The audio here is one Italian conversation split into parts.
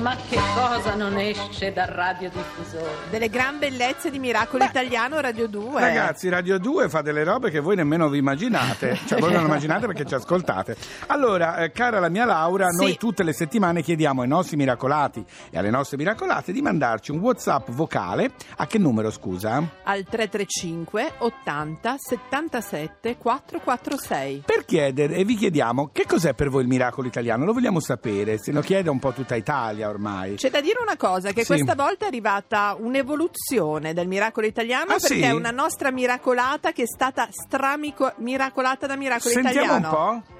Ma che cosa non esce dal radiodiffusore? Delle gran bellezze di Miracolo Italiano Radio 2. Ragazzi, Radio 2 fa delle robe che voi nemmeno vi immaginate, cioè voi non immaginate perché ci ascoltate. Allora, eh, cara la mia Laura, Sì. noi tutte le settimane chiediamo ai nostri miracolati e alle nostre miracolate di mandarci un WhatsApp vocale. A che numero, scusa? Al 335 80 77 446. Per chiedere, e vi chiediamo, che cos'è per voi il miracolo italiano? Lo vogliamo sapere, se lo chiede un po' tutta Italia ormai. C'è da dire una cosa, che Sì. questa volta è arrivata un'evoluzione del miracolo italiano Ah, perché sì? è una nostra miracolata che è stata stramiracolata da Miracolo Sentiamo Italiano. un po'.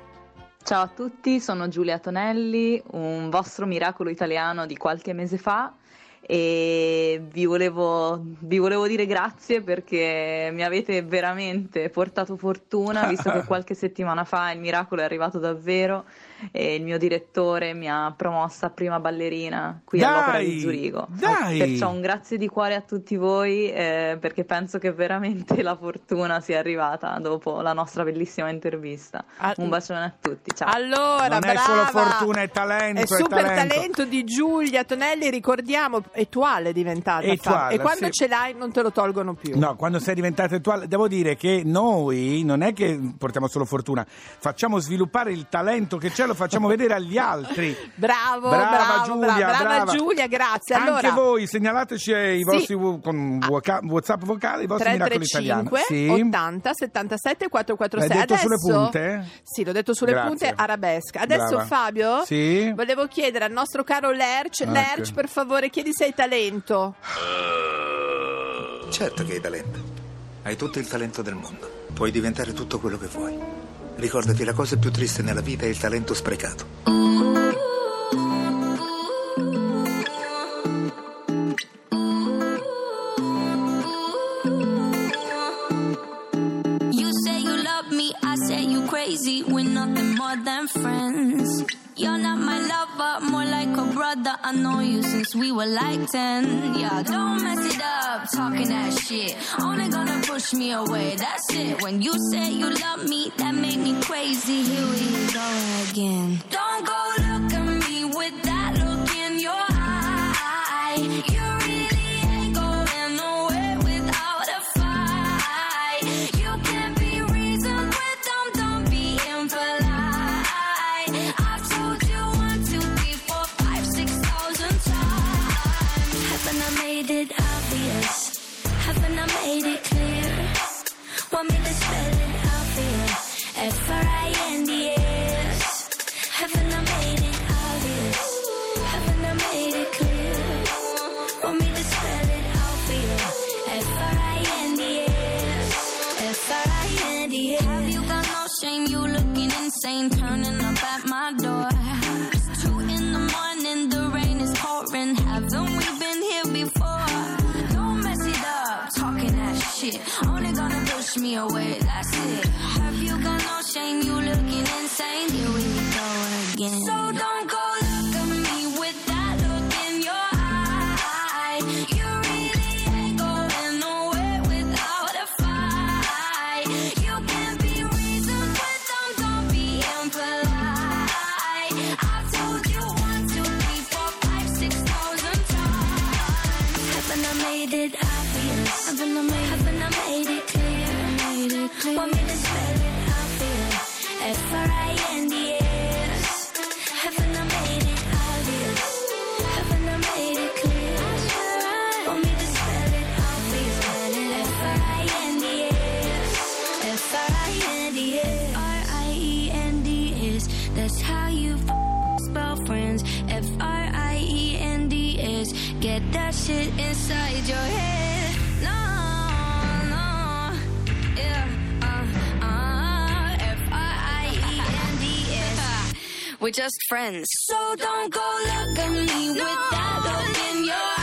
Ciao a tutti, sono Giulia Tonelli, un vostro miracolo italiano di qualche mese fa e vi volevo, vi volevo dire grazie perché mi avete veramente portato fortuna visto che qualche settimana fa il miracolo è arrivato davvero e il mio direttore mi ha promossa a prima ballerina qui Dai, all'Opera di Zurigo. dai! Perciò un grazie di cuore a tutti voi eh, perché penso che veramente la fortuna sia arrivata dopo la nostra bellissima intervista. Ah, Un bacione a tutti, ciao. Allora, Non è brava. solo fortuna, è talento, È è super talento. talento. di Giulia Tonelli, ricordiamo, etuale è diventata. Etuale, e quando sì. ce l'hai non te lo tolgono più. No, quando sei diventata attuale, devo dire che noi non è che portiamo solo fortuna, facciamo sviluppare il talento che c'è, lo facciamo vedere agli altri. Bravo, Brava bravo, Giulia, brava, brava brava. Giulia, grazie. Anche Allora, voi segnalateci i Sì. vostri con WhatsApp vocale, i vostri miracoli italiani. 335 80 77 446. L'hai detto sulle Adesso- punte? Sì, l'ho detto sulle Grazie. punte arabesca. Adesso Brava. Fabio, Sì? volevo chiedere al nostro caro Lerch, Ecco. Lerch, per favore, chiedi se hai talento. Certo che hai talento. Hai tutto il talento del mondo. Puoi diventare tutto quello che vuoi. Ricordati, la cosa più triste nella vita è il talento sprecato. You say you love me, I say you crazy. We're nothing more than friends. You're not my lover, more like a brother. I know you since we were like 10. Yeah, don't mess it up, talking that shit. Only gonna push me away, that's it. When you say you love me, that made me crazy. Here we go again. Haven't I made it clear? Want me to spell away, That's how you spell friends. F R I E N D S. Get that shit inside your head. No, no, yeah, uh, uh, F R I E N D S. We're just friends. So don't go look at me no, with that look in your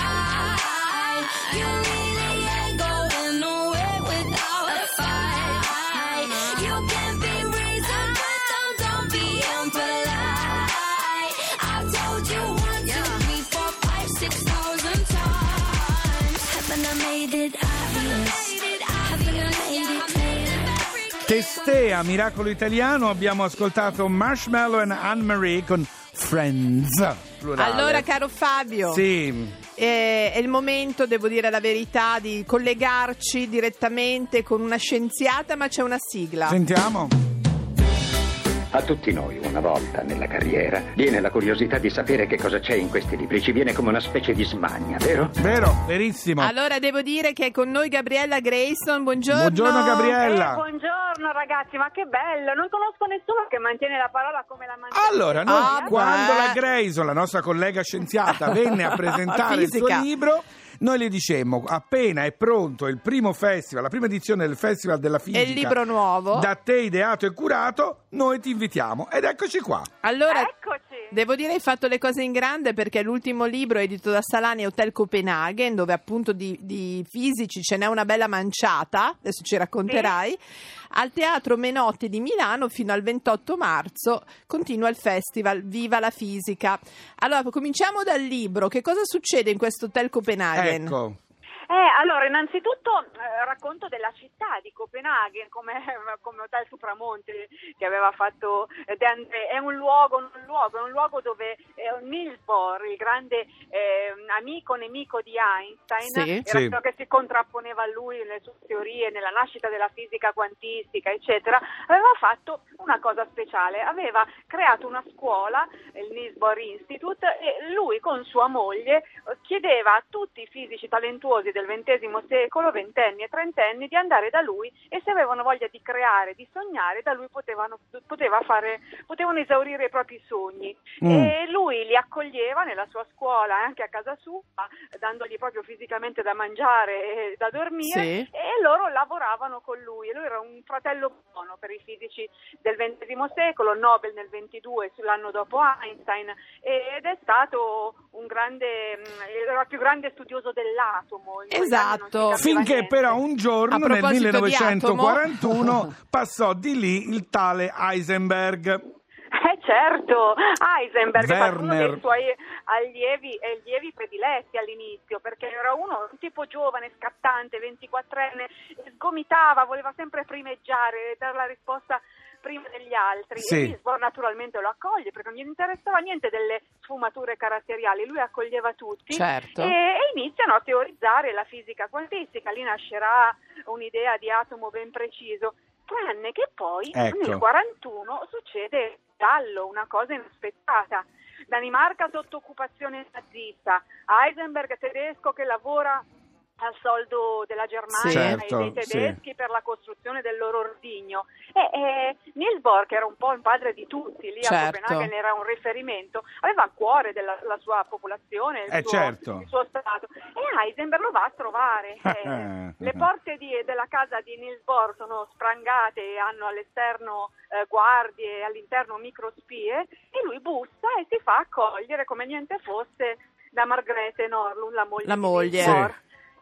Testea, Miracolo Italiano, abbiamo ascoltato Marshmallow and Anne-Marie con friends. plurale. Allora, caro Fabio, Sì. Eh, è il momento, devo dire la verità, di collegarci direttamente con una scienziata, ma c'è una sigla. Sentiamo. A tutti noi, una volta nella carriera, viene la curiosità di sapere che cosa c'è in questi libri. Ci viene come una specie di smania, vero? Vero, verissimo. Allora, devo dire che è con noi Gabriella Grayson. Buongiorno. Buongiorno Gabriella. Eh, buongiorno ragazzi, ma che bello! Non conosco nessuno che mantiene la parola come la mantiene. Allora, noi Ah, quando beh. la Grayson, la nostra collega scienziata, venne a presentare il suo libro, noi le dicemmo appena è pronto il primo festival, la prima edizione del Festival della Fisica. il libro nuovo. Da te ideato e curato, noi ti invitiamo. Ed eccoci qua. Allora, Eccoci! Devo dire hai fatto le cose in grande perché l'ultimo libro edito da Salani Hotel Copenaghen, dove appunto di, di fisici ce n'è una bella manciata, adesso ci racconterai. Al Teatro Menotti di Milano fino al 28 marzo continua il festival Viva la Fisica. Allora, cominciamo dal libro. Che cosa succede in questo Hotel Copenaghen? Ecco. Eh, allora, innanzitutto eh, racconto della città di Copenaghen come, come hotel Supramonte che aveva fatto eh, De André. È un luogo, un luogo, è un luogo dove eh, Niels Bohr, il grande eh, amico nemico di Einstein, Sì. era Sì. quello che si contrapponeva a lui nelle sue teorie, nella nascita della fisica quantistica, eccetera, aveva fatto una cosa speciale, aveva creato una scuola, il Niels Bohr Institute, e lui con sua moglie chiedeva a tutti i fisici talentuosi del XX secolo, ventenni e trentenni, di andare da lui e se avevano voglia di creare, di sognare, da lui potevano, poteva fare, potevano esaurire i propri sogni. Mm. E lui li accoglieva nella sua scuola e anche a casa sua, dandogli proprio fisicamente da mangiare e da dormire Sì. e loro lavoravano con lui. E lui era un fratello buono per i fisici del XX secolo, Nobel nel 22, l'anno dopo Einstein, ed è stato un grande, mm, era il più grande studioso dell'atomo. Esatto. Finché niente. però un giorno nel proposito di 1941 passò di lì il tale Heisenberg. Eh certo, Heisenberg è stato uno Werner. dei suoi allievi e allievi prediletti all'inizio, perché era uno un tipo giovane, scattante, 24enne, sgomitava, voleva sempre primeggiare, dare la risposta prima degli altri. Sì. E Lisbon naturalmente lo accoglie perché non gli interessava niente delle sfumature caratteriali, lui accoglieva tutti Certo. e, e iniziano a teorizzare la fisica quantistica, lì nascerà un'idea di atomo ben preciso. Tranne che poi Ecco. nel 41 succede giallo, una cosa inaspettata. Danimarca sotto occupazione nazista, Heisenberg tedesco che lavora al soldo della Germania Sì. Certo, e dei tedeschi per la costruzione del loro ordigno. E, e Niels Bohr, che era un po' il padre di tutti, lì a Certo. Copenaghen era un riferimento, aveva a cuore della la sua popolazione, il, Eh, suo, certo. il suo stato. E Heisenberg lo va a trovare. Eh, le porte di- della casa di Niels Bohr sono sprangate e hanno all'esterno eh, guardie, all'interno microspie e lui bussa e si fa accogliere come niente fosse da Margrethe Norlund, la moglie La moglie. Bohr.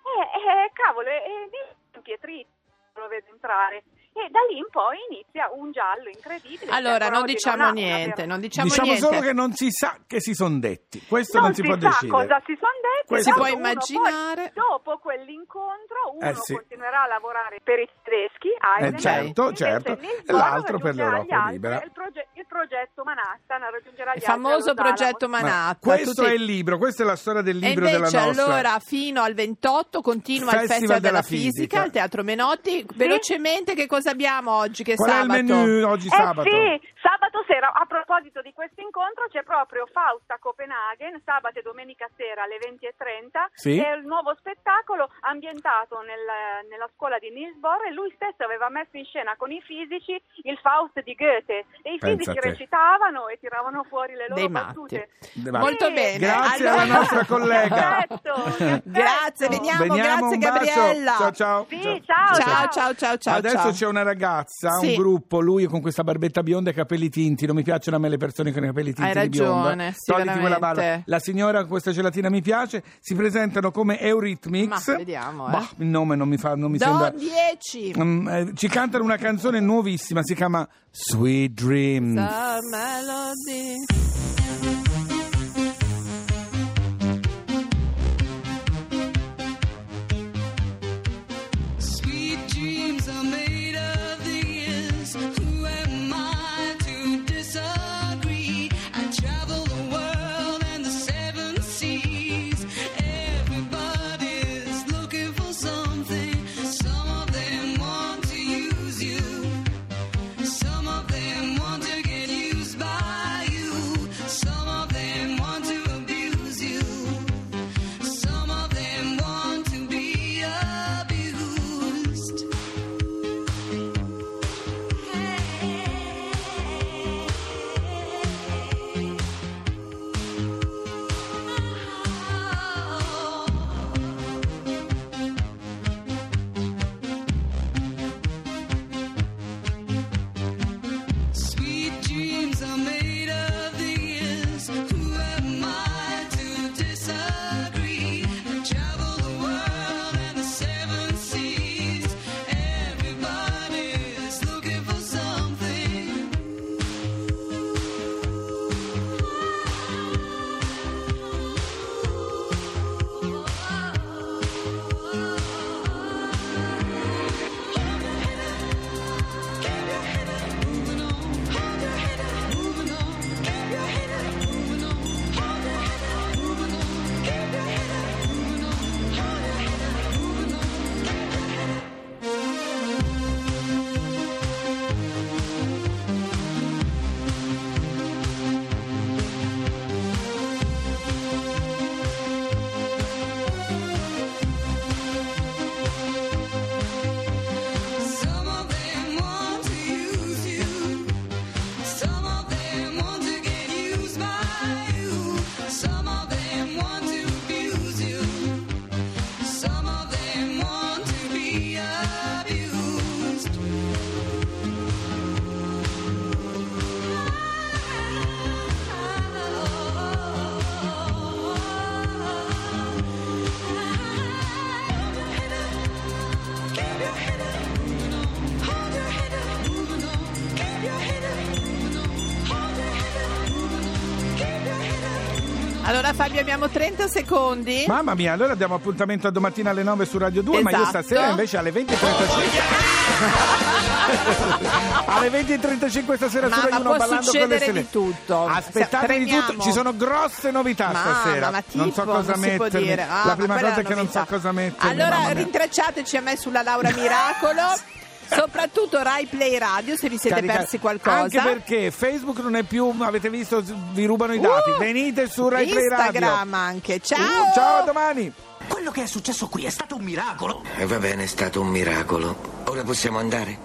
Eh, eh, cavolo, e e impietrito lo vedo entrare. E da lì in poi inizia un giallo incredibile. Allora, non diciamo niente, vera- non diciamo, Diciamo niente. solo che non si sa che si sono detti. Questo non, non, si, può sa decidere. cosa si sono detti. Questo- Si può immaginare. Poi, dopo quell'incontro uno Eh, sì. continuerà a lavorare per i tedeschi, Heisenberg, certo, certo. E l'altro per l'Europa libera. Il, proge- il progetto Manhattan raggiungerà gli Il altri famoso progetto Ma Manhattan. questo tutti- è il libro, questa è la storia del E libro invece della nostra. allora fino al 28 continua il Festival Festival della, della Fisica, Fisica. al Teatro Menotti. Velocemente che cosa abbiamo oggi che è Qual è il sabato? menù oggi Eh sabato? sì, sabato sera, a proposito di questo incontro, c'è proprio Fausta Copenaghen, sabato e domenica sera alle 20.30, Sì. è il nuovo spettacolo ambientato nel- nella scuola di Niels Bohr e lui stesso aveva messo in scena con i fisici il Faust di Goethe e i Pensa fisici. Recitavano e tiravano fuori le loro Dei battute. Ma- Molto Sì. bene. Grazie Allora- alla nostra collega. Grazie, veniamo, Veniamo, grazie. Gabriella. Ciao ciao. Sì, ciao, Ciao, ciao, ciao, ciao. Adesso ciao. c'è una ragazza, Sì. un gruppo, lui con questa barbetta bionda e capelli tinti. Non mi piacciono a me le persone con i capelli tinti Hai di bionda. ragione, sì, Togliti quella balla. La signora con questa gelatina mi piace. Si presentano come Eurythmics. Ma vediamo, eh. Bah, il nome non mi fa, non mi Do sembra. 10. Mm, eh, ci cantano una canzone nuovissima, si chiama Sweet Dreams. melody. Allora Fabio abbiamo 30 secondi. Mamma mia, allora diamo appuntamento a domattina alle 9 su Radio 2, ma io Esatto. stasera invece alle 20.35. alle 20.35 stasera su Mamma, Radio 1 può ballando con le succedere stelle. di tutto. Aspettate di tutto, ci sono grosse novità Mamma, stasera. ma non so tipo, cosa non si può mettermi. dire. Ah, La ma prima quella cosa è che non so cosa mettermi. Allora mamma mia. rintracciateci a me sulla Laura Miracolo. Soprattutto Rai Play Radio se vi siete Carica- persi qualcosa. Anche perché Facebook non è più, avete visto, vi rubano i dati. Uh, Venite su Rai Play Radio. Instagram anche. Ciao. Uh, ciao, a domani. Quello che è successo qui è stato un miracolo. E va bene, è stato un miracolo. Ora possiamo andare?